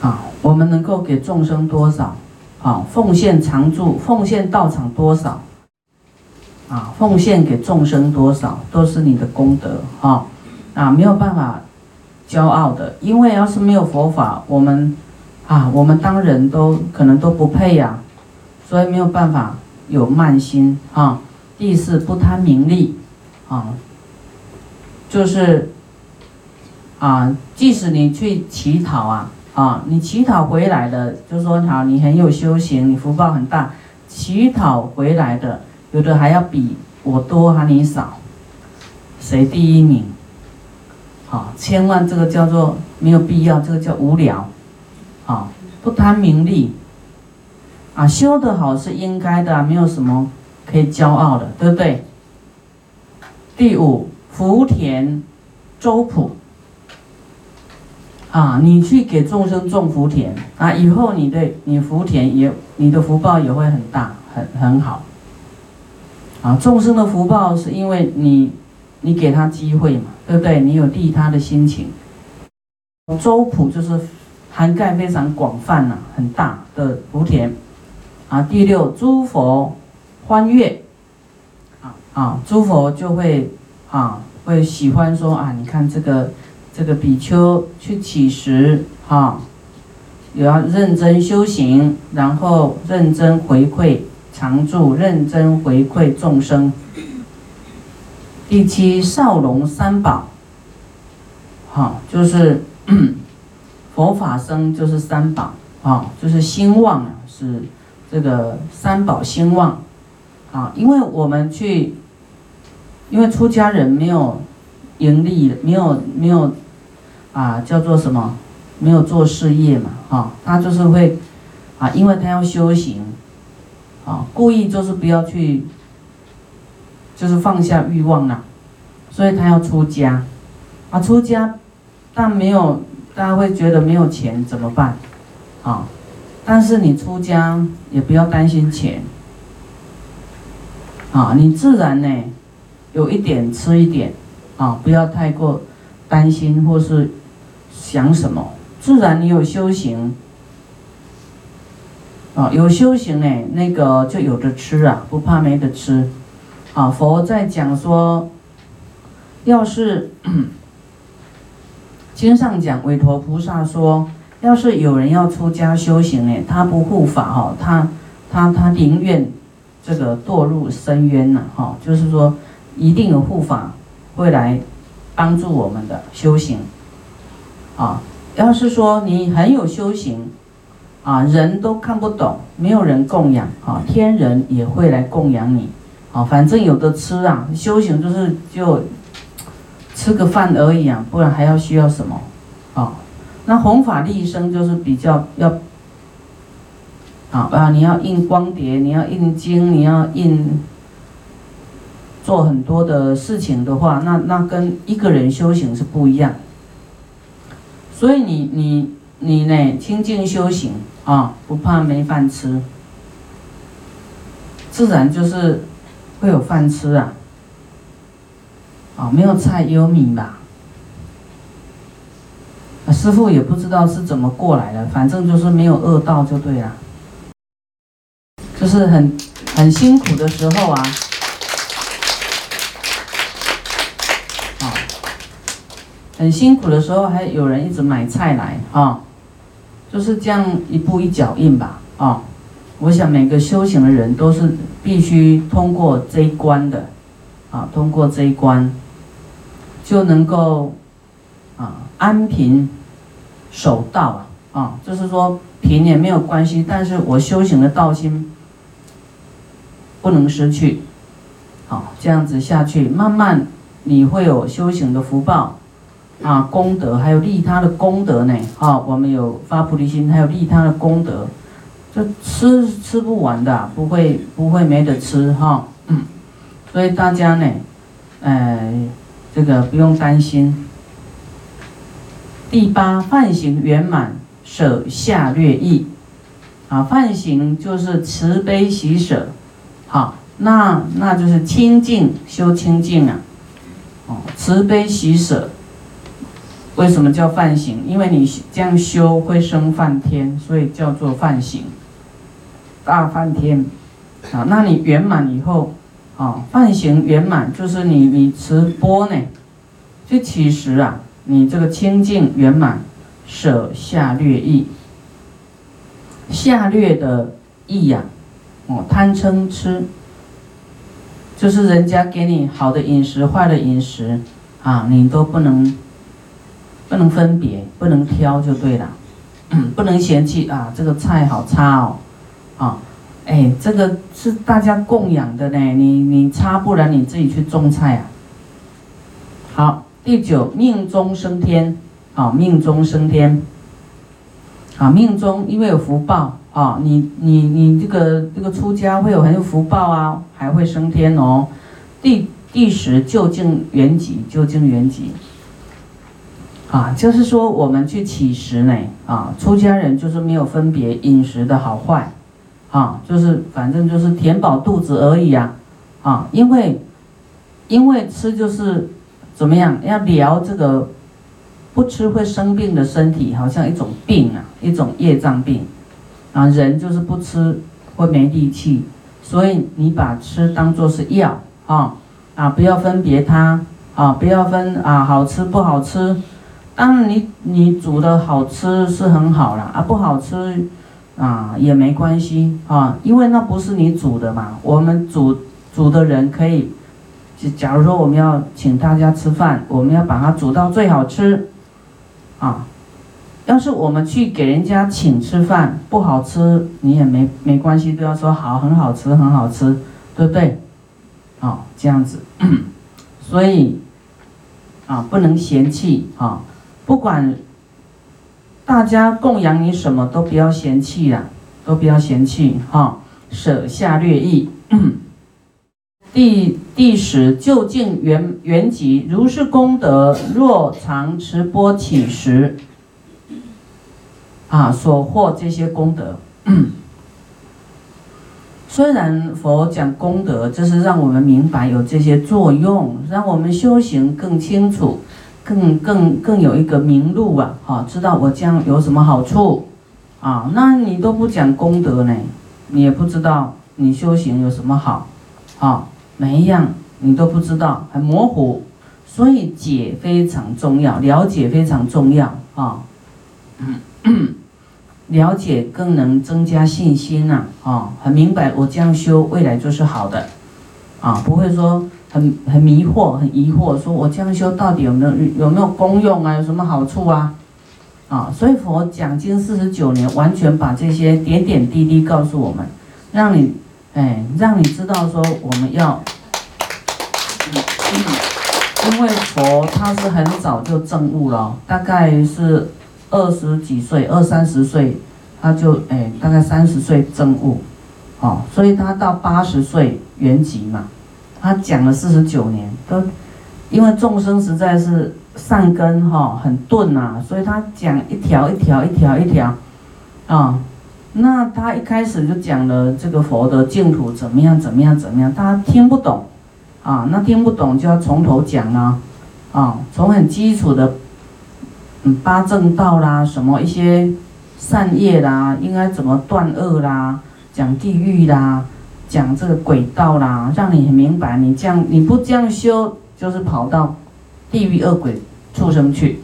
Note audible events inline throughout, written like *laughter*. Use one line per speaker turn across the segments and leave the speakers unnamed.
啊，我们能够给众生多少？啊，奉献常住，奉献道场多少？啊，奉献给众生多少，都是你的功德啊！啊，没有办法骄傲的，因为要是没有佛法，我们啊，我们当人都可能都不配呀，所以没有办法有慢心啊。第四，不贪名利啊，就是啊，即使你去乞讨啊。啊，你乞讨回来的，就说好，你很有修行，你福报很大。乞讨回来的，有的还要比我多，还你少，谁第一名？好，千万这个叫做没有必要，这个叫无聊。好，不贪名利。啊，修得好是应该的，没有什么可以骄傲的，对不对？第五，福田周普。啊，你去给众生种福田啊，以后你的你福田也你的福报也会很大，很很好。啊，众生的福报是因为你你给他机会嘛，对不对？你有利他的心情。周普就是涵盖非常广泛呐，很大的福田。啊，第六，诸佛欢悦。啊啊，诸佛就会啊会喜欢说啊，你看这个。这个比丘去乞食，哈，也要认真修行，然后认真回馈常住，认真回馈众生。第七，少龙三宝，哈，就是 *coughs* 佛法僧就是三宝，啊，就是兴旺啊，是这个三宝兴旺，啊，因为我们去，因为出家人没有盈利，没有没有。啊，叫做什么？没有做事业嘛，哈，他就是会，啊，因为他要修行，啊，故意就是不要去，就是放下欲望啦，所以他要出家，啊，出家，但没有，大家会觉得没有钱怎么办？啊，但是你出家也不要担心钱，啊，你自然呢，有一点吃一点，啊，不要太过担心或是。想什么？自然你有修行，啊，有修行呢，那个就有的吃啊，不怕没得吃，啊，佛在讲说，要是 *coughs* 经上讲，韦陀菩萨说，要是有人要出家修行呢，他不护法哈，他他他宁愿这个堕入深渊呐，哈，就是说一定有护法会来帮助我们的修行。啊，要是说你很有修行，啊，人都看不懂，没有人供养，啊，天人也会来供养你，啊，反正有的吃啊，修行就是就吃个饭而已啊，不然还要需要什么，啊，那弘法利生就是比较要，啊啊，你要印光碟，你要印经，你要印，做很多的事情的话，那那跟一个人修行是不一样。所以你你你呢？清净修行啊，不怕没饭吃，自然就是会有饭吃啊。啊，没有菜也有米吧？啊，师傅也不知道是怎么过来的，反正就是没有饿到就对了。就是很很辛苦的时候啊。很辛苦的时候，还有人一直买菜来啊，就是这样一步一脚印吧啊。我想每个修行的人都是必须通过这一关的啊，通过这一关就能够啊安贫守道啊啊，就是说贫也没有关系，但是我修行的道心不能失去。好，这样子下去，慢慢你会有修行的福报。啊，功德还有利他的功德呢，啊，我们有发菩提心，还有利他的功德，这吃吃不完的，不会不会没得吃哈，嗯，所以大家呢，呃，这个不用担心。第八，梵行圆满，舍下略易，啊，梵行就是慈悲喜舍，好，那那就是清净修清净啊，哦，慈悲喜舍。为什么叫犯行？因为你这样修会生梵天，所以叫做犯行。大梵天，啊，那你圆满以后，啊，梵行圆满就是你你持波呢，就其实啊，你这个清净圆满，舍下略意，下略的意呀，哦，贪嗔痴，就是人家给你好的饮食、坏的饮食，啊，你都不能。不能分别，不能挑就对了，*coughs* 不能嫌弃啊，这个菜好差哦，啊，哎，这个是大家供养的呢，你你差，不然你自己去种菜啊。好，第九，命中升天，啊，命中升天，啊，命中因为有福报啊，你你你这个这个出家会有很有福报啊，还会升天哦。第第十，就近原籍，就近原籍。啊，就是说我们去乞食呢，啊，出家人就是没有分别饮食的好坏，啊，就是反正就是填饱肚子而已啊，啊，因为，因为吃就是怎么样，要疗这个不吃会生病的身体，好像一种病啊，一种业障病，啊，人就是不吃会没力气，所以你把吃当做是药啊，啊，不要分别它，啊，不要分啊好吃不好吃。当然，你你煮的好吃是很好啦，啊不好吃，啊也没关系啊，因为那不是你煮的嘛。我们煮煮的人可以，就假如说我们要请大家吃饭，我们要把它煮到最好吃，啊，要是我们去给人家请吃饭不好吃，你也没没关系，都要说好很好吃很好吃，对不对？啊，这样子，*coughs* 所以啊不能嫌弃啊。不管大家供养你什么都不要嫌弃啦，都不要嫌弃哈，舍下略意。第第十，就近原原籍，如是功德，若常持钵起时，啊，所获这些功德。虽然佛讲功德，就是让我们明白有这些作用，让我们修行更清楚。更更更有一个明路啊，哈，知道我这样有什么好处，啊，那你都不讲功德呢，你也不知道你修行有什么好，啊，每一样你都不知道，很模糊，所以解非常重要，了解非常重要啊，嗯 *clears throat* 了解更能增加信心呐，啊，很明白我这样修未来就是好的，啊，不会说。很很迷惑，很疑惑，说我这样修到底有没有有没有功用啊？有什么好处啊？啊，所以佛讲经四十九年，完全把这些点点滴滴告诉我们，让你哎，让你知道说我们要，因为佛他是很早就证悟了，大概是二十几岁，二三十岁他就哎，大概三十岁证悟，哦，所以他到八十岁圆寂嘛。他讲了四十九年，都因为众生实在是善根哈很钝呐，所以他讲一条一条一条一条，啊，那他一开始就讲了这个佛的净土怎么样怎么样怎么样，他听不懂，啊，那听不懂就要从头讲啊，啊，从很基础的，嗯，八正道啦，什么一些善业啦，应该怎么断恶啦，讲地狱啦。讲这个轨道啦，让你很明白，你这样你不这样修，就是跑到地狱恶鬼畜生去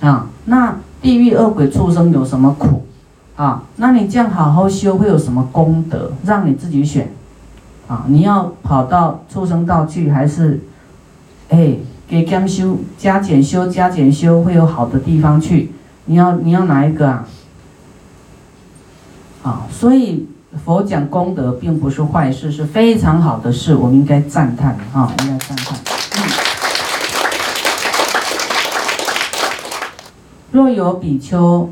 啊。那地狱恶鬼畜生有什么苦啊？那你这样好好修会有什么功德？让你自己选啊。你要跑到畜生道去，还是哎给减修加减修加减修会有好的地方去？你要你要哪一个啊？啊，所以。佛讲功德并不是坏事，是非常好的事，我们应该赞叹啊，应该赞叹。嗯若有比丘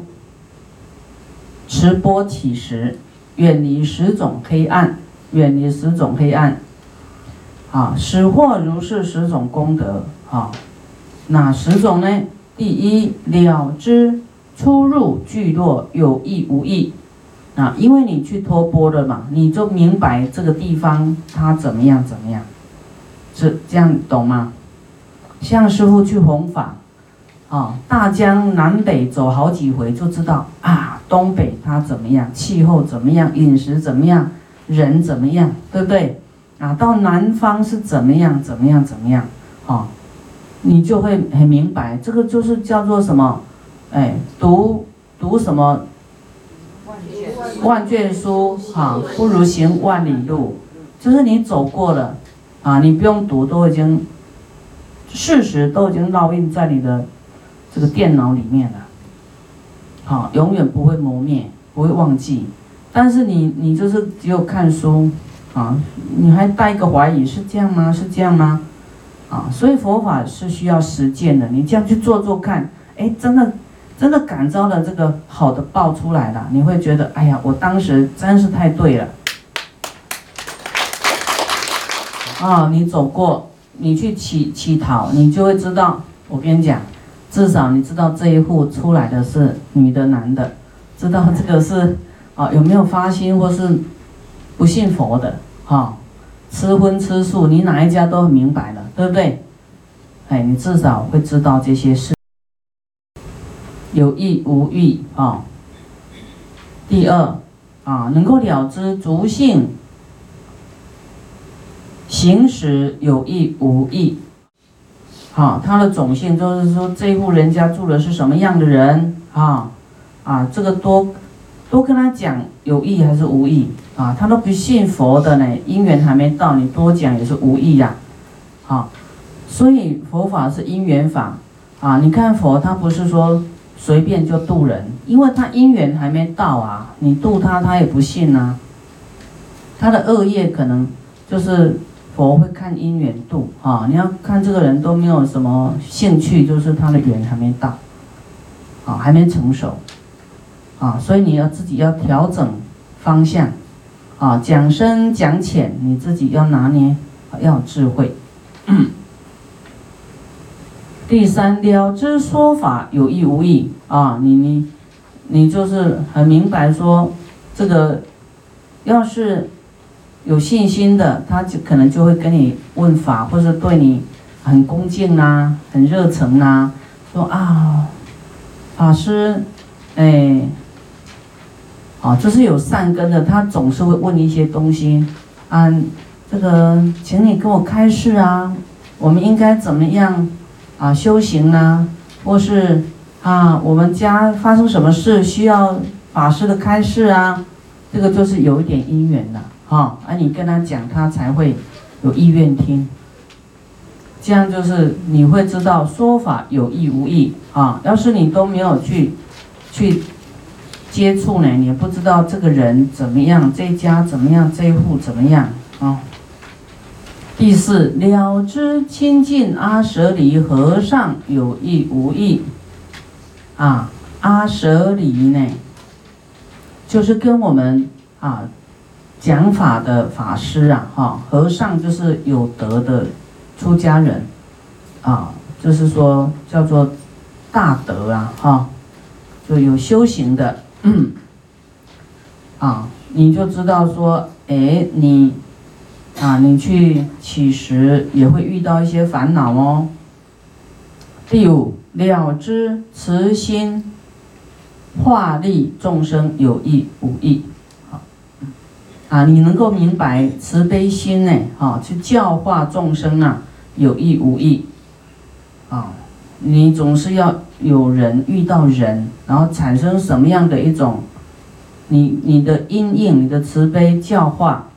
持钵起时，远离十种黑暗，远离十种黑暗，啊，使获如是十种功德啊。哪十种呢？第一，了知出入聚落有意无意。啊，因为你去托钵了嘛，你就明白这个地方它怎么样怎么样，是这样懂吗？像师傅去弘法，啊，大江南北走好几回就知道啊，东北它怎么样，气候怎么样，饮食怎么样，人怎么样，对不对？啊，到南方是怎么样，怎么样，怎么样，啊，你就会很明白，这个就是叫做什么？哎，读读什么？万卷书，哈，不如行万里路，就是你走过了，啊，你不用读，都已经事实都已经烙印在你的。这个电脑里面了，好，永远不会磨灭，不会忘记。但是你，你就是只有看书，啊，你还带一个怀疑，是这样吗？是这样吗？啊，所以佛法是需要实践的。你这样去做做看，哎，真的，真的感召了这个好的报出来了，你会觉得，哎呀，我当时真是太对了。啊，你走过，你去乞乞讨，你就会知道。我跟你讲。至少你知道这一户出来的是女的男的，知道这个是啊有没有发心或是不信佛的哈，吃荤吃素，你哪一家都明白了，对不对？哎，你至少会知道这些事，有意无意啊。第二啊，能够了知足性行使有意无意。好，他的种性就是说，这户人家住的是什么样的人啊？啊，这个多多跟他讲有意还是无意啊？他都不信佛的呢，因缘还没到，你多讲也是无意呀。好，所以佛法是因缘法啊。你看佛他不是说随便就渡人，因为他因缘还没到啊，你渡他他也不信呐。他的恶业可能就是。佛会看因缘度啊，你要看这个人都没有什么兴趣，就是他的缘还没到，啊，还没成熟，啊，所以你要自己要调整方向，啊，讲深讲浅，你自己要拿捏，要有智慧。*coughs* 第三，了知说法有意无意啊，你你你就是很明白说，这个要是。有信心的，他就可能就会跟你问法，或者对你很恭敬啊，很热诚啊，说啊，法师，哎，啊，就是有善根的，他总是会问一些东西，啊，这个，请你跟我开示啊，我们应该怎么样啊修行呢？或是啊，我们家发生什么事需要法师的开示啊？这个就是有一点因缘的。啊，而你跟他讲，他才会有意愿听。这样就是你会知道说法有意无意啊。要是你都没有去去接触呢，你也不知道这个人怎么样，这家怎么样，这一户怎么样啊。第四，了知亲近阿舍离和尚有意无意啊。阿舍离呢，就是跟我们啊。讲法的法师啊，哈，和尚就是有德的出家人，啊，就是说叫做大德啊，哈，就有修行的，啊，你就知道说，哎，你啊，你去乞食也会遇到一些烦恼哦。第五，了知慈心化利众生有益无益。啊，你能够明白慈悲心呢？啊，去教化众生啊，有益无益？啊，你总是要有人遇到人，然后产生什么样的一种，你你的因应，你的慈悲教化，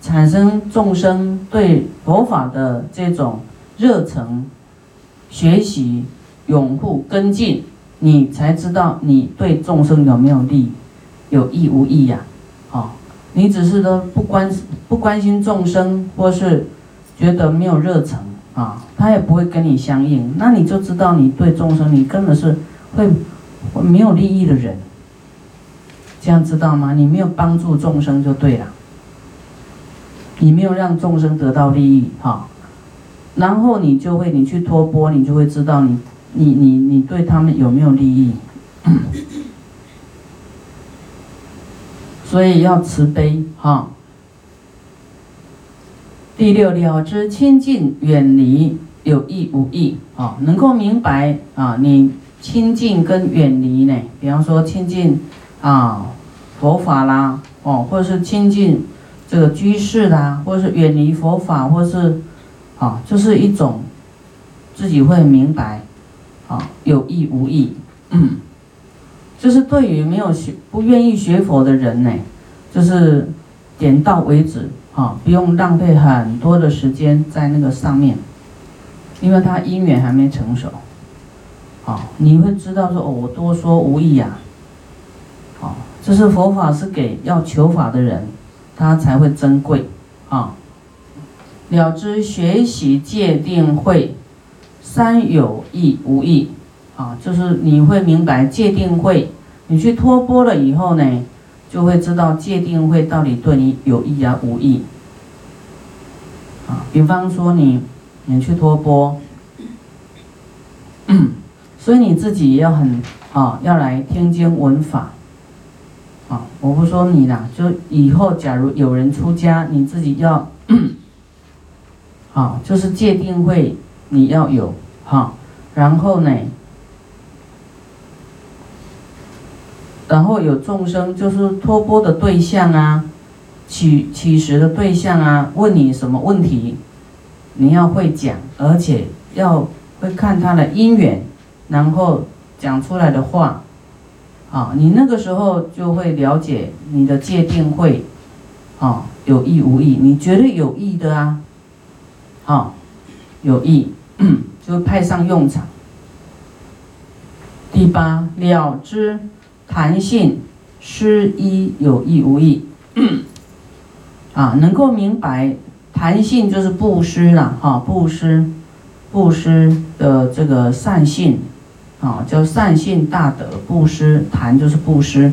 产生众生对佛法的这种热忱，学习、拥护、跟进，你才知道你对众生有没有利，有益无益呀？啊。你只是都不关不关心众生，或是觉得没有热忱啊，他也不会跟你相应。那你就知道你对众生，你根本是会没有利益的人。这样知道吗？你没有帮助众生就对了，你没有让众生得到利益哈。然后你就会你去托钵，你就会知道你你你你对他们有没有利益。*coughs* 所以要慈悲哈。第六了知亲近远离有意无意啊，能够明白啊，你亲近跟远离呢？比方说亲近啊佛法啦，哦，或者是亲近这个居士啦，或者是远离佛法，或是啊，就是一种自己会明白啊，有意无意，嗯，就是对于没有学不愿意学佛的人呢，就是点到为止啊，不用浪费很多的时间在那个上面。因为他因缘还没成熟，啊，你会知道说哦，我多说无益呀，好，这是佛法是给要求法的人，他才会珍贵，啊，了知学习界定会三有益无益，啊，就是你会明白界定会，你去托钵了以后呢，就会知道界定会到底对你有益啊无益，啊，比方说你。你去托钵，*clears throat* 所以你自己要很啊，要来听经闻法，啊，我不说你啦，就以后假如有人出家，你自己要，啊，就是戒定会你要有哈，然后呢，然后有众生就是托钵的对象啊，取取食的对象啊，问你什么问题？你要会讲，而且要会看他的因缘，然后讲出来的话，啊，你那个时候就会了解你的界定会，啊，有意无意，你绝对有意的啊，啊，有意，*clears throat* 就派上用场。第八，了知弹性施一有意无意，啊，能够明白。弹性就是布施啦，哈，布施，布施的这个善性，啊，叫善信大德布施。谈就是布施，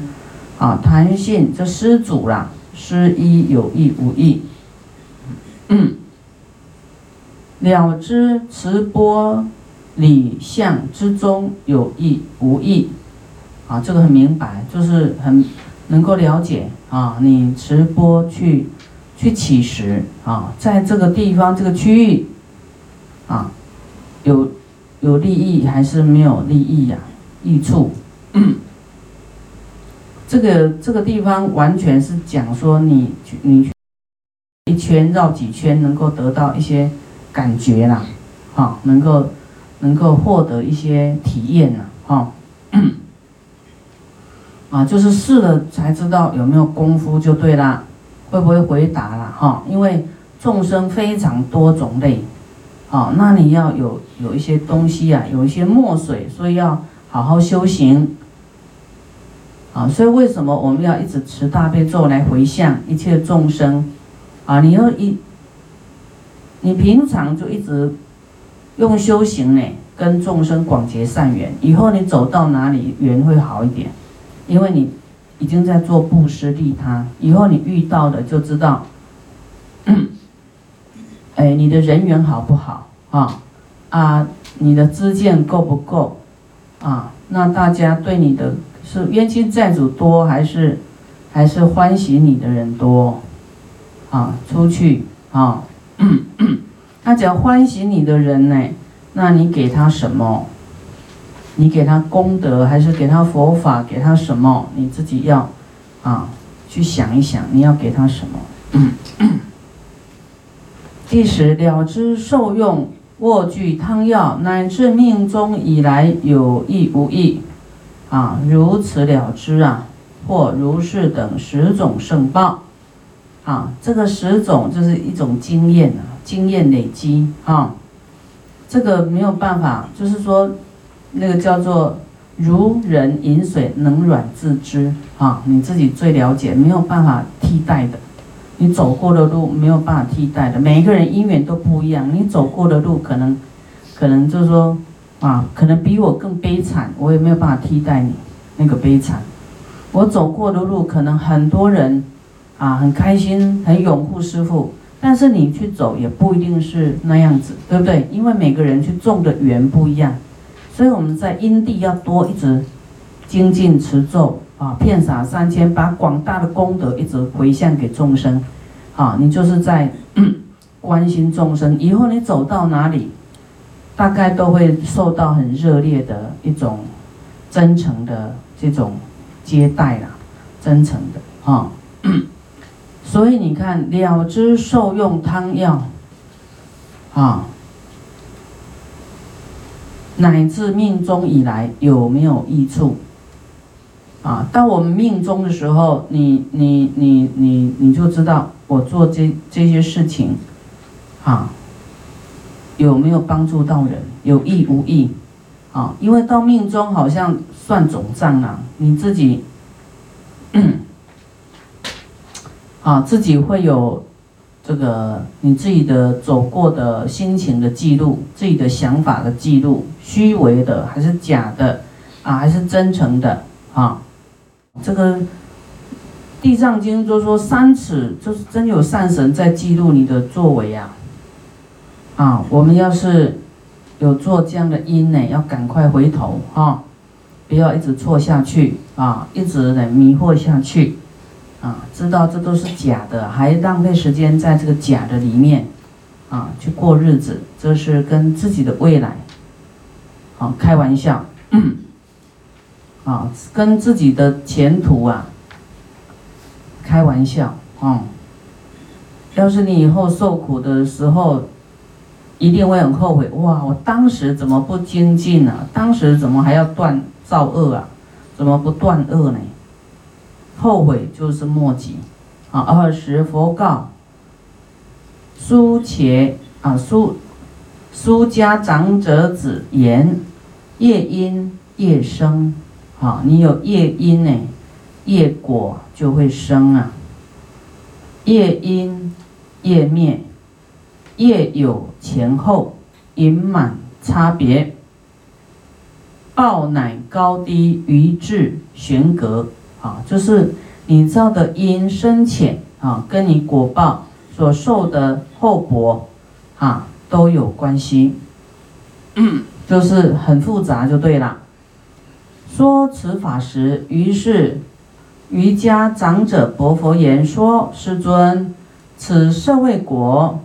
啊，谈性这施主啦，施一有益无益。嗯，了知持波理相之中有益无益，啊，这个很明白，就是很能够了解啊，你持波去。去起食啊，在这个地方这个区域，啊，有有利益还是没有利益呀？益处，这个这个地方完全是讲说你你一圈绕几圈能够得到一些感觉啦，啊，能够能够获得一些体验呐，哈，啊，就是试了才知道有没有功夫就对啦。会不会回答了哈？因为众生非常多种类，好，那你要有有一些东西啊，有一些墨水，所以要好好修行，啊，所以为什么我们要一直持大悲咒来回向一切众生？啊，你要一，你平常就一直用修行呢，跟众生广结善缘，以后你走到哪里缘会好一点，因为你。已经在做布施利他，以后你遇到的就知道，哎，你的人缘好不好啊？啊，你的资建够不够啊？那大家对你的是冤亲债主多，还是还是欢喜你的人多？啊，出去啊，*clears throat* 那只要欢喜你的人呢，那你给他什么？你给他功德，还是给他佛法？给他什么？你自己要啊，去想一想，你要给他什么？第十，了知受用卧具汤药，乃至命中以来有意无意，啊，如此了知啊，或如是等十种圣报，啊，这个十种就是一种经验啊，经验累积啊，这个没有办法，就是说。那个叫做如人饮水，冷软自知啊，你自己最了解，没有办法替代的。你走过的路没有办法替代的，每一个人因缘都不一样。你走过的路可能，可能就是说啊，可能比我更悲惨，我也没有办法替代你那个悲惨。我走过的路可能很多人啊很开心，很拥护师傅，但是你去走也不一定是那样子，对不对？因为每个人去种的缘不一样。所以我们在因地要多一直精进持咒啊，遍洒三千，把广大的功德一直回向给众生，啊，你就是在 *clears throat* 关心众生。以后你走到哪里，大概都会受到很热烈的一种真诚的这种接待啦，真诚的啊。*coughs* 所以你看，了知受用汤药啊，乃至命中以来有没有益处？啊，当我们命中的时候，你你你你你就知道我做这这些事情，啊，有没有帮助到人，有益无益？啊，因为到命中好像算总账啊，你自己，*clears throat* 啊，自己会有这个你自己的走过的心情的记录，自己的想法的记录，虚伪的还是假的，啊，还是真诚的，啊。这个《地藏经》就说三尺，就是真有善神在记录你的作为呀。啊，我们要是有做这样的因呢，要赶快回头啊，不要一直错下去啊，一直呢迷惑下去啊，知道这都是假的，还浪费时间在这个假的里面啊去过日子，这是跟自己的未来啊开玩笑。啊，跟自己的前途啊开玩笑啊！要是你以后受苦的时候，一定会很后悔。哇，我当时怎么不精进呢？当时怎么还要断造恶啊？怎么不断恶呢？后悔就是莫及啊！二十佛告：苏且啊，苏苏家长者子言：夜因夜生。好，你有业因呢，业果就会生啊。业因业灭，业有前后，盈满差别，报乃高低于质悬隔。啊，就是你造的因深浅啊，跟你果报所受的后果啊都有关系，就是很复杂就对了。说此法时，于是瑜伽长者薄佛言：“说师尊，此社会国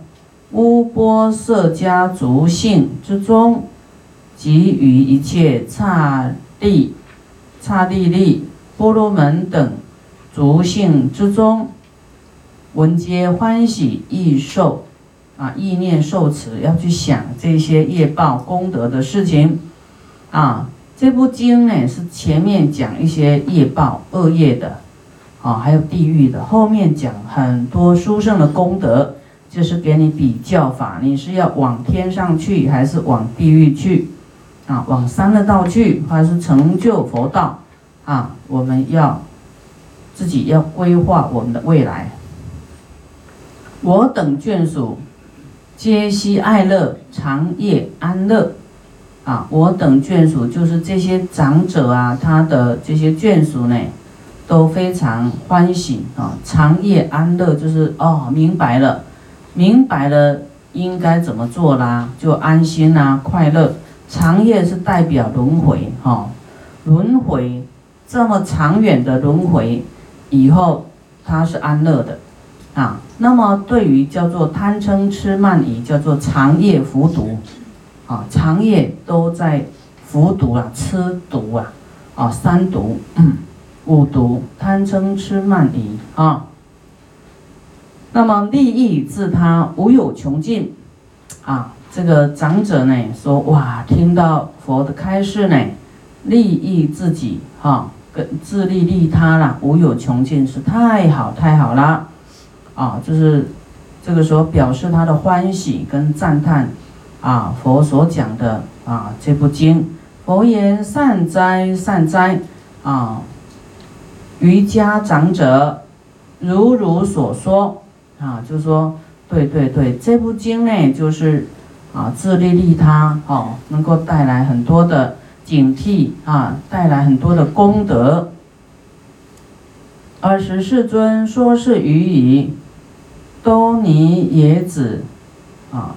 乌波色家族姓之中，及于一切刹利、刹利利、波罗门等族姓之中，闻皆欢喜易受啊，意念受持，要去想这些业报功德的事情啊。”这部经呢是前面讲一些业报恶业的，啊，还有地狱的，后面讲很多殊胜的功德，就是给你比较法，你是要往天上去，还是往地狱去？啊，往三的道去，还是成就佛道？啊，我们要自己要规划我们的未来。我等眷属皆悉爱乐，长夜安乐。啊，我等眷属就是这些长者啊，他的这些眷属呢，都非常欢喜啊，长夜安乐，就是哦，明白了，明白了应该怎么做啦，就安心啊，快乐。长夜是代表轮回哈，轮回这么长远的轮回，以后他是安乐的啊。那么对于叫做贪嗔痴慢疑，叫做长夜服毒。啊，长夜都在服毒啊，吃毒啊，啊，三毒，五毒，贪嗔痴慢疑啊。那么利益自他无有穷尽啊。这个长者呢说，哇，听到佛的开示呢，利益自己哈，跟自利利他啦，无有穷尽，是太好太好了啊。就是这个时候表示他的欢喜跟赞叹。啊，佛所讲的啊，这部经，佛言善哉善哉啊，瑜伽长者如如所说啊，就说对对对，这部经呢，就是啊自利利他哦，能够带来很多的警惕啊，带来很多的功德。尔时世尊说是于以多尼耶子啊。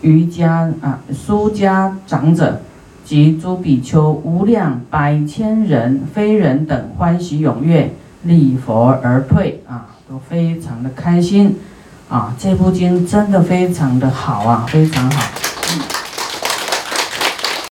瑜伽啊，苏家长者及诸比丘无量百千人、非人等欢喜踊跃，礼佛而退啊，都非常的开心啊！这部经真的非常的好啊，非常好。